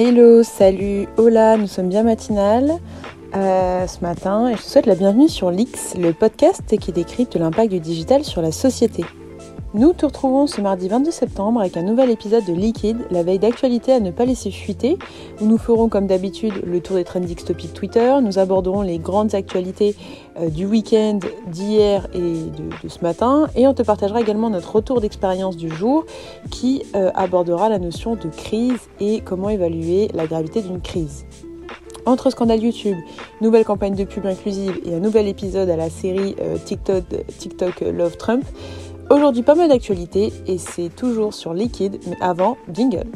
Hello, salut, hola, nous sommes bien matinales euh, ce matin et je te souhaite la bienvenue sur l'X, le podcast qui décrypte l'impact du digital sur la société. Nous te retrouvons ce mardi 22 septembre avec un nouvel épisode de Liquid, la veille d'actualité à ne pas laisser fuiter, où nous ferons comme d'habitude le tour des trending topics Twitter, nous aborderons les grandes actualités euh, du week-end, d'hier et de, ce matin, et on te partagera également notre retour d'expérience du jour qui euh, abordera la notion de crise et comment évaluer la gravité d'une crise. Entre scandales YouTube, nouvelle campagne de pub inclusive et un nouvel épisode à la série euh, TikTok Love Trump, Aujourd'hui, pas mal d'actualités et c'est toujours sur Liquid, mais avant, jingle.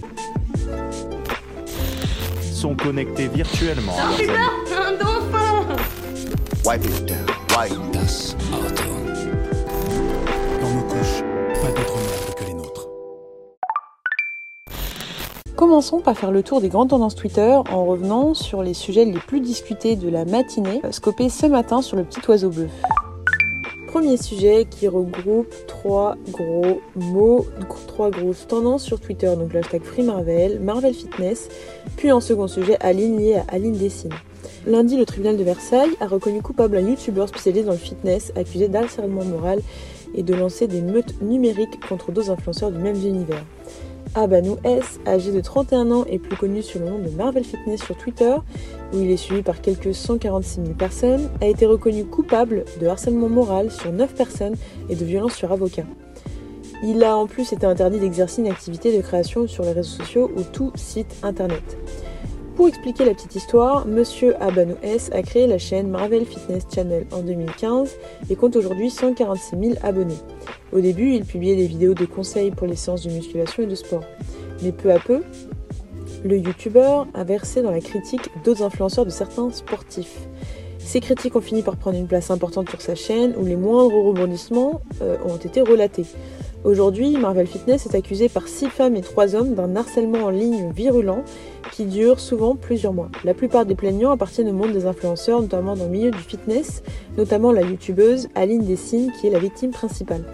Sont connectés virtuellement. Putain, un dauphin Wipe it down, wipe Das Auto. Dans nos couches, pas d'autre monde que les nôtres. Commençons par faire le tour des grandes tendances Twitter en revenant sur les sujets les plus discutés de la matinée, scopés ce matin sur le petit oiseau bleu. Premier sujet qui regroupe trois gros mots, trois grosses tendances sur Twitter, donc l'hashtag Free Marvel, Marvel Fitness, puis en second sujet Aline lié à Aline Dessine. Lundi, le tribunal de Versailles a reconnu coupable un youtubeur spécialisé dans le fitness accusé d'harcèlement moral et de lancer des meutes numériques contre deux influenceurs du même univers. Abanou S, âgé de 31 ans et plus connu sous le nom de Marvel Fitness sur Twitter, où il est suivi par quelques 146 000 personnes, a été reconnu coupable de harcèlement moral sur 9 personnes et de violence sur avocat. Il a en plus été interdit d'exercer une activité de création sur les réseaux sociaux ou tout site internet. Pour expliquer la petite histoire, Monsieur Abanou S a créé la chaîne Marvel Fitness Channel en 2015 et compte aujourd'hui 146 000 abonnés. Au début, il publiait des vidéos de conseils pour les séances de musculation et de sport. Mais peu à peu, le youtubeur a versé dans la critique d'autres influenceurs de certains sportifs. Ces critiques ont fini par prendre une place importante sur sa chaîne où les moindres rebondissements euh, ont été relatés. Aujourd'hui, Marvel Fitness est accusé par 6 femmes et 3 hommes d'un harcèlement en ligne virulent qui dure souvent plusieurs mois. La plupart des plaignants appartiennent au monde des influenceurs, notamment dans le milieu du fitness, notamment la youtubeuse Aline Dessine qui est la victime principale.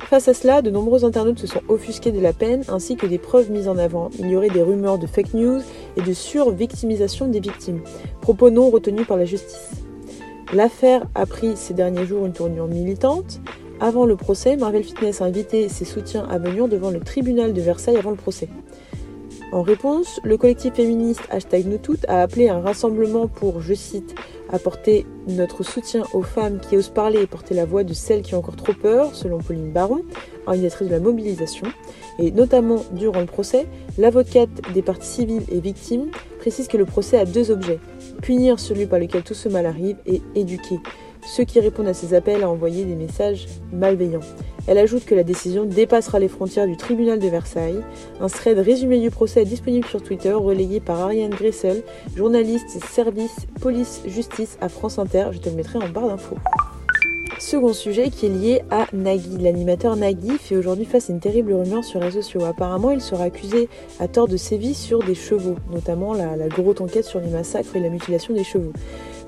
Face à cela, de nombreux internautes se sont offusqués de la peine ainsi que des preuves mises en avant. Il y aurait des rumeurs de fake news et de survictimisation des victimes, propos non retenus par la justice. L'affaire a pris ces derniers jours une tournure militante. Avant le procès, Marvel Fitness a invité ses soutiens à venir devant le tribunal de Versailles avant le procès. En réponse, le collectif féministe hashtag nous toutes a appelé un rassemblement pour, je cite, apporter notre soutien aux femmes qui osent parler et porter la voix de celles qui ont encore trop peur, selon Pauline Baron, organisatrice de la mobilisation. Et notamment durant le procès, l'avocate des parties civiles et victimes précise que le procès a deux objets punir celui par lequel tout ce mal arrive et éduquer ceux qui répondent à ces appels à envoyer des messages malveillants. Elle ajoute que la décision dépassera les frontières du tribunal de Versailles. Un thread résumé du procès est disponible sur Twitter, relayé par Ariane Gressel, journaliste service police-justice à France Inter. Je te le mettrai en barre d'infos. Second sujet qui est lié à Nagui. L'animateur Nagui fait aujourd'hui face à une terrible rumeur sur les réseaux sociaux. Apparemment, il sera accusé à tort de sévices sur des chevaux, notamment la, la grosse enquête sur les massacres et la mutilation des chevaux.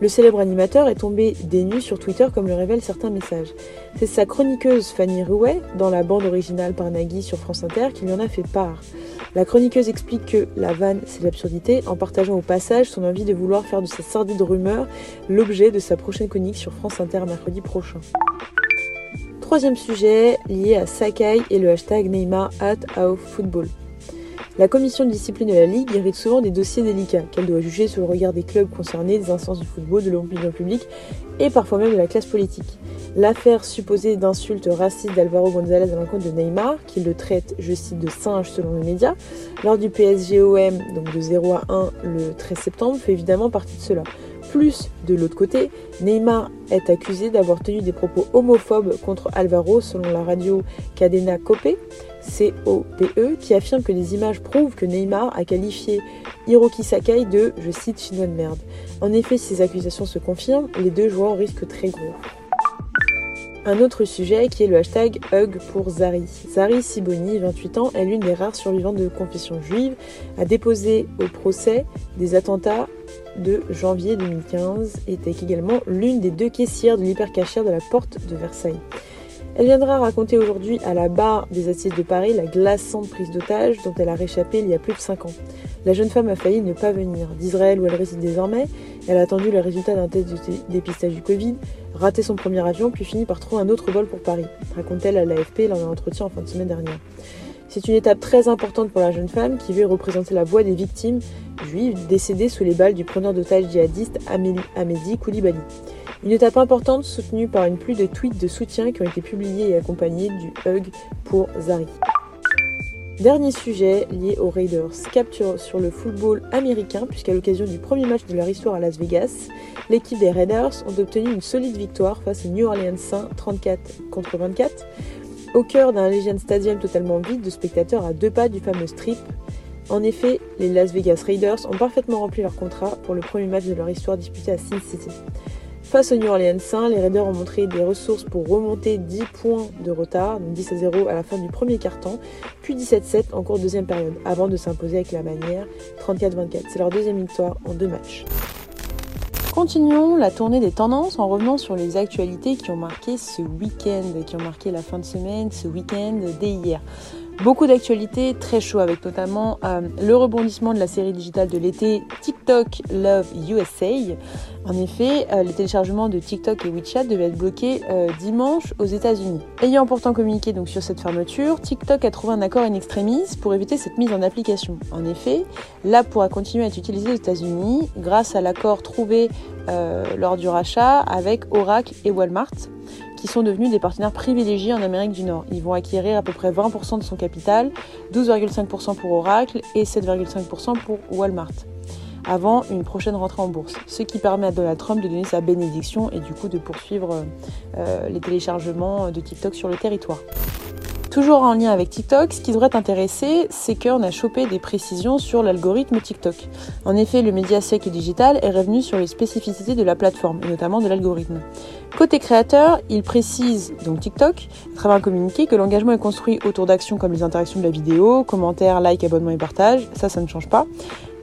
Le célèbre animateur est tombé des nues sur Twitter comme le révèlent certains messages. C'est sa chroniqueuse Fanny Rouet, dans la bande originale par Nagui sur France Inter, qui lui en a fait part. La chroniqueuse explique que la vanne, c'est l'absurdité, en partageant au passage son envie de vouloir faire de cette sordide rumeur l'objet de sa prochaine chronique sur France Inter mercredi prochain. Troisième sujet lié à Sakai et le hashtag Neymar at Football. La commission de discipline de la Ligue hérite souvent des dossiers délicats qu'elle doit juger sur le regard des clubs concernés, des instances du football, de l'opinion publique et parfois même de la classe politique. L'affaire supposée d'insultes racistes d'Alvaro González à l'encontre de Neymar, qui le traite, je cite, de singe selon les médias, lors du PSGOM, donc de 0 à 1 le 13 septembre, fait évidemment partie de cela. Plus, de l'autre côté, Neymar est accusé d'avoir tenu des propos homophobes contre Alvaro selon la radio Cadena Cope, COPE, qui affirme que des images prouvent que Neymar a qualifié Hiroki Sakai de, je cite, chinois de merde. En effet, si ces accusations se confirment, les deux joueurs risquent très gros. Un autre sujet qui est le hashtag Hug pour Zari. Zari Siboni, 28 ans, est l'une des rares survivantes de confession juive, a déposé au procès des attentats de janvier 2015 et était également l'une des deux caissières de l'hypercachère de la porte de Versailles. Elle viendra raconter aujourd'hui à la barre des assises de Paris la glaçante prise d'otage dont elle a réchappé il y a plus de 5 ans. La jeune femme a failli ne pas venir d'Israël où elle réside désormais. Elle a attendu le résultat d'un test de dépistage du Covid, raté son premier avion, puis fini par trouver un autre vol pour Paris, raconte-t-elle à l'AFP lors d'un entretien en fin de semaine dernière. C'est une étape très importante pour la jeune femme qui veut représenter la voix des victimes juives décédées sous les balles du preneur d'otages djihadiste Amédi Koulibaly. Une étape importante soutenue par une pluie de tweets de soutien qui ont été publiés et accompagnés du hug pour Zari. Dernier sujet lié aux Raiders, capture sur le football américain, puisqu'à l'occasion du premier match de leur histoire à Las Vegas, l'équipe des Raiders ont obtenu une solide victoire face aux New Orleans Saints 34 contre 24, au cœur d'un Legend Stadium totalement vide de spectateurs à deux pas du fameux strip. En effet, les Las Vegas Raiders ont parfaitement rempli leur contrat pour le premier match de leur histoire disputé à Sin City. Face aux New Orleans Saints, les Raiders ont montré des ressources pour remonter 10 points de retard, donc 10 à 0 à la fin du premier quart-temps, puis 17-7 en cours de deuxième période, avant de s'imposer avec la manière 34-24. C'est leur deuxième victoire en deux matchs. Continuons la tournée des tendances en revenant sur les actualités qui ont marqué ce week-end, qui ont marqué la fin de semaine, ce week-end dès hier. Beaucoup d'actualités très chaud avec notamment euh, le rebondissement de la série digitale de l'été TikTok Love USA. En effet, euh, les téléchargements de TikTok et WeChat devaient être bloqués euh, dimanche aux États-Unis. Ayant pourtant communiqué donc sur cette fermeture, TikTok a trouvé un accord in extremis pour éviter cette mise en application. En effet, l'app pourra continuer à être utilisée aux États-Unis grâce à l'accord trouvé lors du rachat avec Oracle et Walmart qui sont devenus des partenaires privilégiés en Amérique du Nord. Ils vont acquérir à peu près 20% de son capital, 12,5% pour Oracle et 7,5% pour Walmart avant une prochaine rentrée en bourse, ce qui permet à Donald Trump de donner sa bénédiction et du coup de poursuivre euh, les téléchargements de TikTok sur le territoire. Toujours en lien avec TikTok, ce qui devrait t'intéresser, c'est qu'on a chopé des précisions sur l'algorithme TikTok. En effet, le média siècle digital est revenu sur les spécificités de la plateforme, et notamment de l'algorithme. Côté créateur, il précise, donc TikTok, à travers un communiqué, que l'engagement est construit autour d'actions comme les interactions de la vidéo, commentaires, likes, abonnements et partages, ça, ça ne change pas.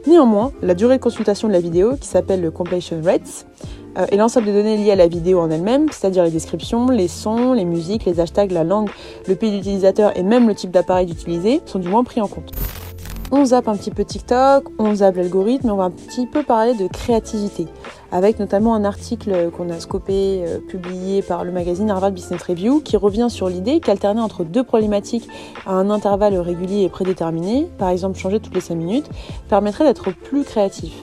Néanmoins, la durée de consultation de la vidéo, qui s'appelle le completion rates, et l'ensemble de données liées à la vidéo en elle-même, c'est-à-dire les descriptions, les sons, les musiques, les hashtags, la langue, le pays d'utilisateur et même le type d'appareil utilisé, sont du moins pris en compte. On zappe un petit peu TikTok, on zappe l'algorithme, on va un petit peu parler de créativité, avec notamment un article qu'on a scopé, euh, publié par le magazine Harvard Business Review, qui revient sur l'idée qu'alterner entre deux problématiques à un intervalle régulier et prédéterminé, par exemple changer toutes les 5 minutes, permettrait d'être plus créatif.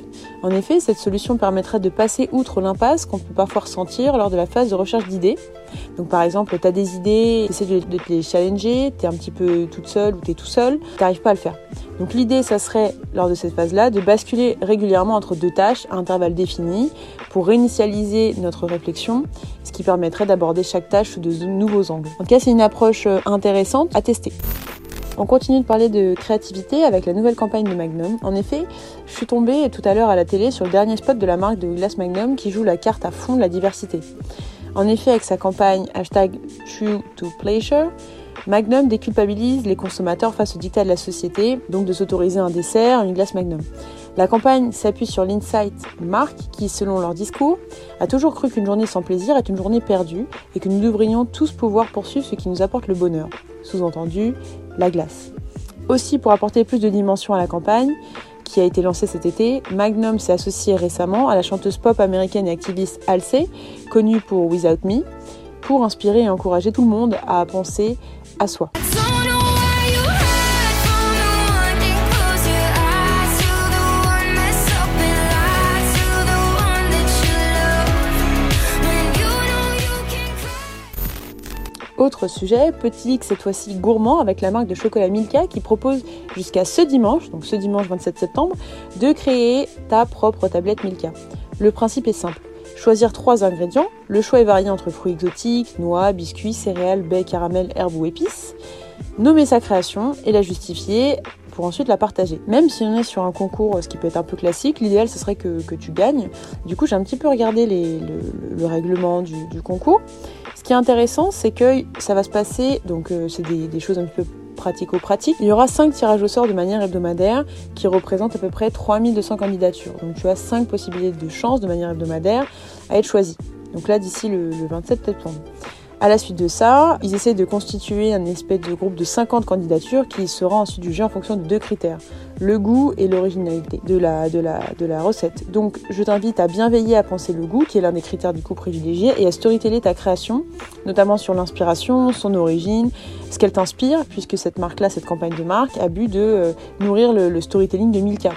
En effet, cette solution permettrait de passer outre l'impasse qu'on peut parfois ressentir lors de la phase de recherche d'idées. Donc par exemple, tu as des idées, tu essaies de, te les challenger, tu es un petit peu toute seule ou tu es tout seul, tu n'arrives pas à le faire. Donc l'idée, ça serait, lors de cette phase-là, de basculer régulièrement entre deux tâches à intervalles définis pour réinitialiser notre réflexion, ce qui permettrait d'aborder chaque tâche sous de nouveaux angles. En tout cas, c'est une approche euh, intéressante à tester. On continue de parler de créativité avec la nouvelle campagne de Magnum. En effet, je suis tombée tout à l'heure à la télé sur le dernier spot de la marque de glace Magnum qui joue la carte à fond de la diversité. En effet, avec sa campagne hashtag True to Pleasure, Magnum déculpabilise les consommateurs face au dictat de la société, donc de s'autoriser un dessert, une glace Magnum. La campagne s'appuie sur l'insight marque qui, selon leur discours, a toujours cru qu'une journée sans plaisir est une journée perdue et que nous devrions tous pouvoir poursuivre ce qui nous apporte le bonheur. Sous-entendu, la glace. Aussi, pour apporter plus de dimension à la campagne, qui a été lancée cet été, Magnum s'est associé récemment à la chanteuse pop américaine et activiste Halsey, connue pour Without Me, pour inspirer et encourager tout le monde à penser à soi. Autre sujet, petit X cette fois-ci gourmand avec la marque de chocolat Milka qui propose jusqu'à ce dimanche, donc ce dimanche 27 septembre, de créer ta propre tablette Milka. Le principe est simple. Choisir trois ingrédients. Le choix est varié entre fruits exotiques, noix, biscuits, céréales, baies, caramel, herbes ou épices. Nommer sa création et la justifier pour ensuite la partager. Même si on est sur un concours, ce qui peut être un peu classique, l'idéal ce serait que, tu gagnes. Du coup, j'ai un petit peu regardé le, règlement du concours. Ce qui est intéressant, c'est que ça va se passer, donc euh, c'est des, choses un peu pratico-pratiques. Il y aura 5 tirages au sort de manière hebdomadaire qui représentent à peu près 3200 candidatures. Donc tu as 5 possibilités de chance de manière hebdomadaire être choisi. Donc là, d'ici le, 27 septembre. À la suite de ça, ils essaient de constituer un espèce de groupe de 50 candidatures qui sera ensuite jugé en fonction de deux critères le goût et l'originalité de la, recette. Donc je t'invite à bien veiller à penser le goût, qui est l'un des critères du coup privilégié, et à storyteller ta création, notamment sur l'inspiration, son origine, ce qu'elle t'inspire, puisque cette marque-là, cette campagne de marque, a but de euh, nourrir le, storytelling de Milka.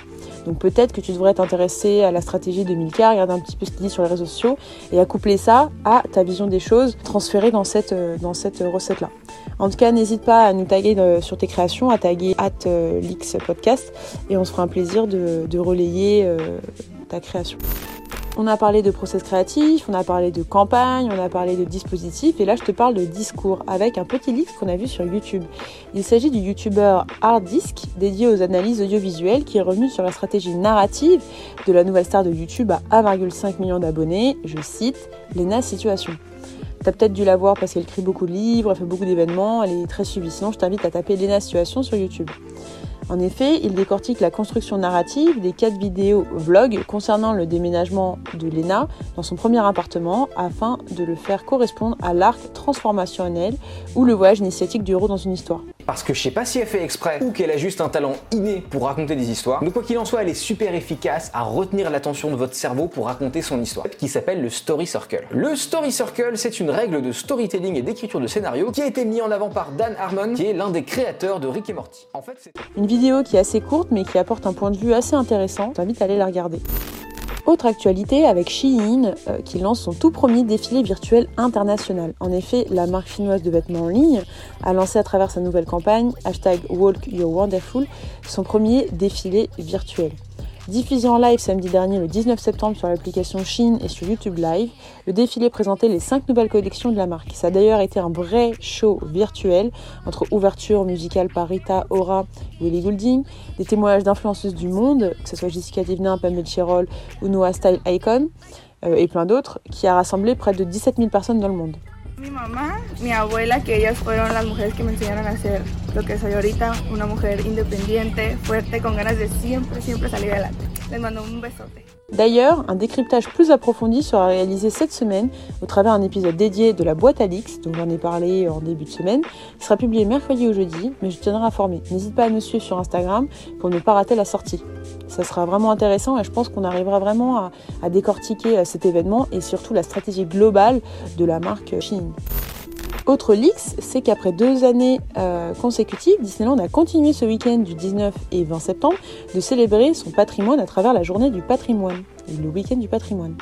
Donc peut-être que tu devrais t'intéresser à la stratégie de Milka, regarder un petit peu ce qu'il dit sur les réseaux sociaux et à coupler ça à ta vision des choses transférée dans cette, euh, cette recette-là. En tout cas, n'hésite pas à nous taguer euh, sur tes créations, à taguer at euh, Et on se fera un plaisir de, relayer ta création. On a parlé de process créatif, on a parlé de campagne, on a parlé de dispositif, et là je te parle de discours avec un petit livre qu'on a vu sur YouTube. Il s'agit du youtubeur Harddisk, dédié aux analyses audiovisuelles, qui est revenu sur la stratégie narrative de la nouvelle star de YouTube à 1,5 million d'abonnés. Je cite, Lena Situation. T'as peut-être dû la voir parce qu'elle écrit beaucoup de livres, elle fait beaucoup d'événements, elle est très suivie. Sinon, je t'invite à taper Lena Situation sur YouTube. En effet, il décortique la construction narrative des quatre vidéos vlogs concernant le déménagement de Lena dans son premier appartement afin de le faire correspondre à l'arc transformationnel ou le voyage initiatique du héros dans une histoire. Parce que je sais pas si elle fait exprès ou qu'elle a juste un talent inné pour raconter des histoires. Mais quoi qu'il en soit, elle est super efficace à retenir l'attention de votre cerveau pour raconter son histoire, qui s'appelle le Story Circle. Le Story Circle, c'est une règle de storytelling et d'écriture de scénario qui a été mis en avant par Dan Harmon, qui est l'un des créateurs de Rick et Morty. En fait, c'est une vidéo qui est assez courte mais qui apporte un point de vue assez intéressant. T'invite à aller la regarder. Autre actualité avec Shein euh, qui lance son tout premier défilé virtuel international. En effet, la marque finnoise de vêtements en ligne a lancé à travers sa nouvelle campagne hashtag Walk Your Wonderful son premier défilé virtuel. Diffusé en live samedi dernier le 19 septembre sur l'application Shein et sur YouTube Live, le défilé présentait les 5 nouvelles collections de la marque. Ça a d'ailleurs été un vrai show virtuel entre ouverture musicale par Rita Ora et Ellie Goulding, des témoignages d'influenceuses du monde, que ce soit Jessica Divina, Pamela Cherol ou Noah Style Icon, euh, et plein d'autres, qui a rassemblé près de 17 000 personnes dans le monde. Mi mamá, mi abuela, que ellas fueron las mujeres que me enseñaron a ser lo que soy ahorita, una mujer independiente, fuerte, con ganas de siempre, siempre salir adelante. Les mando un besote. D'ailleurs, un décryptage plus approfondi sera réalisé cette semaine au travers d'un épisode dédié de la boîte à dont j'en ai parlé en début de semaine. Il sera publié mercredi ou jeudi, mais je tiendrai informé. N'hésite pas à nous suivre sur Instagram pour ne pas rater la sortie. Ça sera vraiment intéressant et je pense qu'on arrivera vraiment à, à décortiquer euh, cet événement et surtout la stratégie globale de la marque Shein. Autre leaks, c'est qu'après deux années euh, consécutives, Disneyland a continué ce week-end du 19 et 20 septembre de célébrer son patrimoine à travers la journée du patrimoine, le week-end du patrimoine.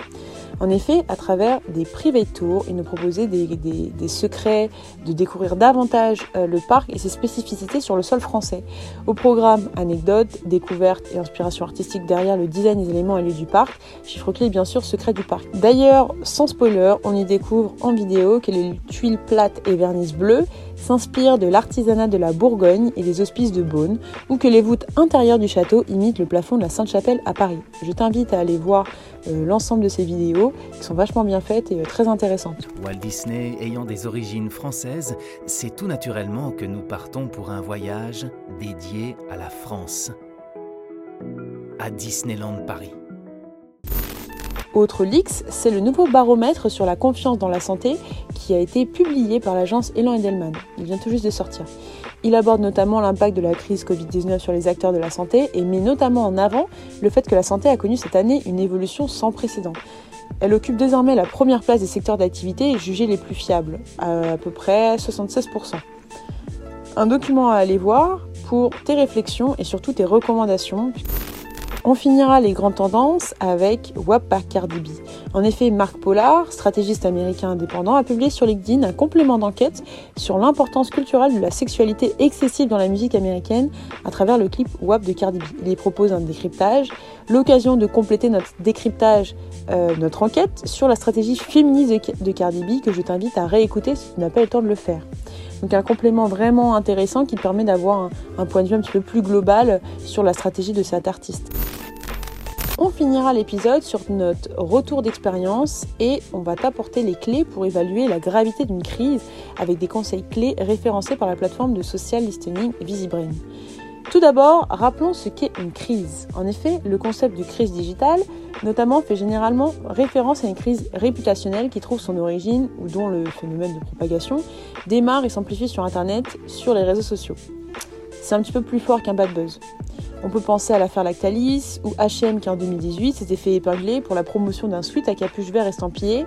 En effet, à travers des private tours, il nous proposait des, secrets, de découvrir davantage euh, le parc et ses spécificités sur le sol français. Au programme, anecdotes, découvertes et inspiration artistique derrière le design des éléments et lieux du parc, chiffre clé bien sûr secret du parc. D'ailleurs, sans spoiler, on y découvre en vidéo que les tuiles plates et vernis bleues s'inspirent de l'artisanat de la Bourgogne et des hospices de Beaune, ou que les voûtes intérieures du château imitent le plafond de la Sainte-Chapelle à Paris. Je t'invite à aller voir euh, l'ensemble de ces vidéos qui sont vachement bien faites et euh, très intéressantes. Walt Disney ayant des origines françaises, c'est tout naturellement que nous partons pour un voyage dédié à la France, à Disneyland Paris. Autre leaks, c'est le nouveau baromètre sur la confiance dans la santé qui a été publié par l'agence Elan Edelman. Il vient tout juste de sortir. Il aborde notamment l'impact de la crise Covid-19 sur les acteurs de la santé et met notamment en avant le fait que la santé a connu cette année une évolution sans précédent. Elle occupe désormais la première place des secteurs d'activité jugés les plus fiables, à peu près 76%. Un document à aller voir pour tes réflexions et surtout tes recommandations. On finira les grandes tendances avec WAP par Cardi B. En effet, Marc Pollard, stratégiste américain indépendant, a publié sur LinkedIn un complément d'enquête sur l'importance culturelle de la sexualité excessive dans la musique américaine à travers le clip WAP de Cardi B. Il y propose un décryptage, l'occasion de compléter notre décryptage, euh, notre enquête sur la stratégie féministe de Cardi B que je t'invite à réécouter si tu n'as pas le temps de le faire. Donc un complément vraiment intéressant qui permet d'avoir un, point de vue un petit peu plus global sur la stratégie de cet artiste. On finira l'épisode sur notre retour d'expérience et on va t'apporter les clés pour évaluer la gravité d'une crise avec des conseils clés référencés par la plateforme de social listening VisiBrain. Tout d'abord, rappelons ce qu'est une crise. En effet, le concept de crise digitale, notamment, fait généralement référence à une crise réputationnelle qui trouve son origine ou dont le phénomène de propagation démarre et s'amplifie sur Internet, sur les réseaux sociaux. C'est un petit peu plus fort qu'un bad buzz. On peut penser à l'affaire Lactalis ou H&M qui en 2018 s'était fait épingler pour la promotion d'un sweat à capuche vert estampillé,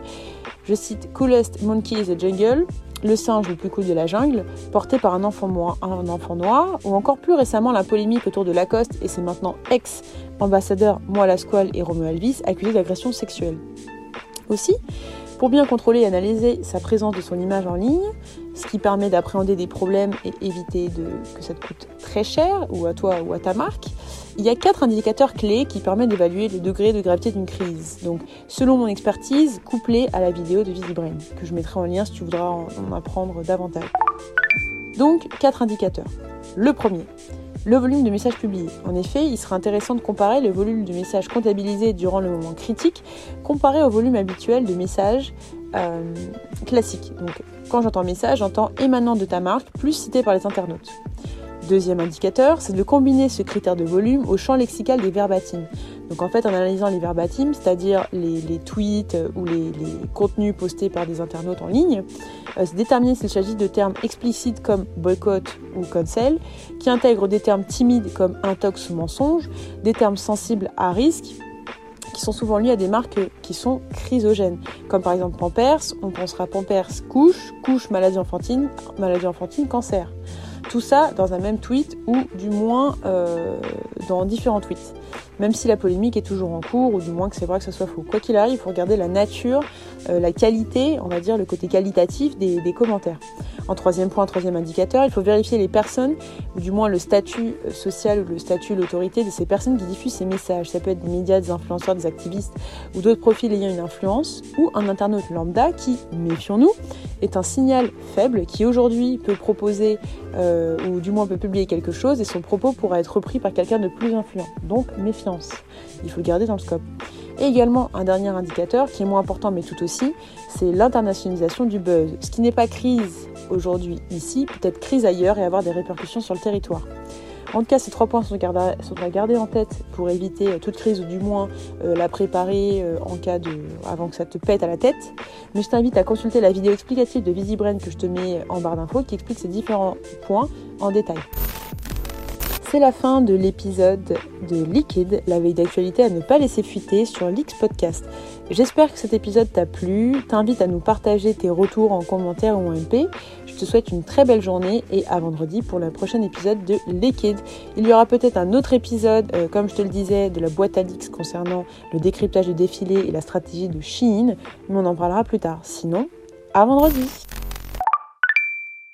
je cite Coolest Monkey in the Jungle, le singe le plus cool de la jungle, porté par un enfant, noir, ou encore plus récemment la polémique autour de Lacoste et ses maintenant ex-ambassadeurs Moi Lasquale et Romeo Elvis accusés d'agression sexuelle. Aussi, pour bien contrôler et analyser sa présence de son image en ligne, ce qui permet d'appréhender des problèmes et éviter que ça te coûte très cher, ou à toi ou à ta marque, il y a quatre indicateurs clés qui permettent d'évaluer le degré de gravité d'une crise. Donc, selon mon expertise, couplée à la vidéo de VisiBrain, que je mettrai en lien si tu voudras en, en apprendre davantage. Donc, quatre indicateurs. Le premier, le volume de messages publiés. En effet, il sera intéressant de comparer le volume de messages comptabilisés durant le moment critique comparé au volume habituel de messages euh, classiques. Donc, quand j'entends message, j'entends émanant de ta marque plus cité par les internautes. Deuxième indicateur, c'est de combiner ce critère de volume au champ lexical des verbatims. Donc en fait, en analysant les verbatims, c'est-à-dire les, tweets ou les, les, contenus postés par des internautes en ligne, euh, c'est déterminer s'il s'agit de termes explicites comme boycott ou cancel, qui intègrent des termes timides comme intox ou mensonge, des termes sensibles à risque, qui sont souvent liés à des marques qui sont chrysogènes, comme par exemple Pampers, on pensera Pampers couche, couche maladie enfantine, maladie enfantine, cancer. Tout ça dans un même tweet ou du moins euh, dans différents tweets. Même si la polémique est toujours en cours ou du moins que c'est vrai que ça soit faux. Quoi qu'il arrive, il faut regarder la nature, la qualité, on va dire le côté qualitatif des, commentaires. En troisième point, troisième indicateur, il faut vérifier les personnes ou du moins le statut social ou le statut, l'autorité de ces personnes qui diffusent ces messages. Ça peut être des médias, des influenceurs, des activistes ou d'autres profils ayant une influence ou un internaute lambda qui, méfions-nous, est un signal faible qui aujourd'hui peut proposer euh, ou du moins peut publier quelque chose et son propos pourra être repris par quelqu'un de plus influent. Donc méfiance. Il faut le garder dans le scope. Également un dernier indicateur qui est moins important mais tout aussi, c'est l'internationalisation du buzz. Ce qui n'est pas crise aujourd'hui ici, peut-être crise ailleurs et avoir des répercussions sur le territoire. En tout cas, ces trois points sont à garder en tête pour éviter euh, toute crise ou du moins euh, la préparer euh, en cas de, avant que ça te pète à la tête. Mais je t'invite à consulter la vidéo explicative de VisiBrain que je te mets en barre d'infos qui explique ces différents points en détail. C'est la fin de l'épisode de Liquid, la veille d'actualité à ne pas laisser fuiter sur l'X Podcast. J'espère que cet épisode t'a plu. T'invite à nous partager tes retours en commentaire ou en MP. Je te souhaite une très belle journée et à vendredi pour le prochain épisode de Liquid. Il y aura peut-être un autre épisode, euh, comme je te le disais, de la boîte à Lix concernant le décryptage du défilé et la stratégie de Shein, mais on en parlera plus tard. Sinon, à vendredi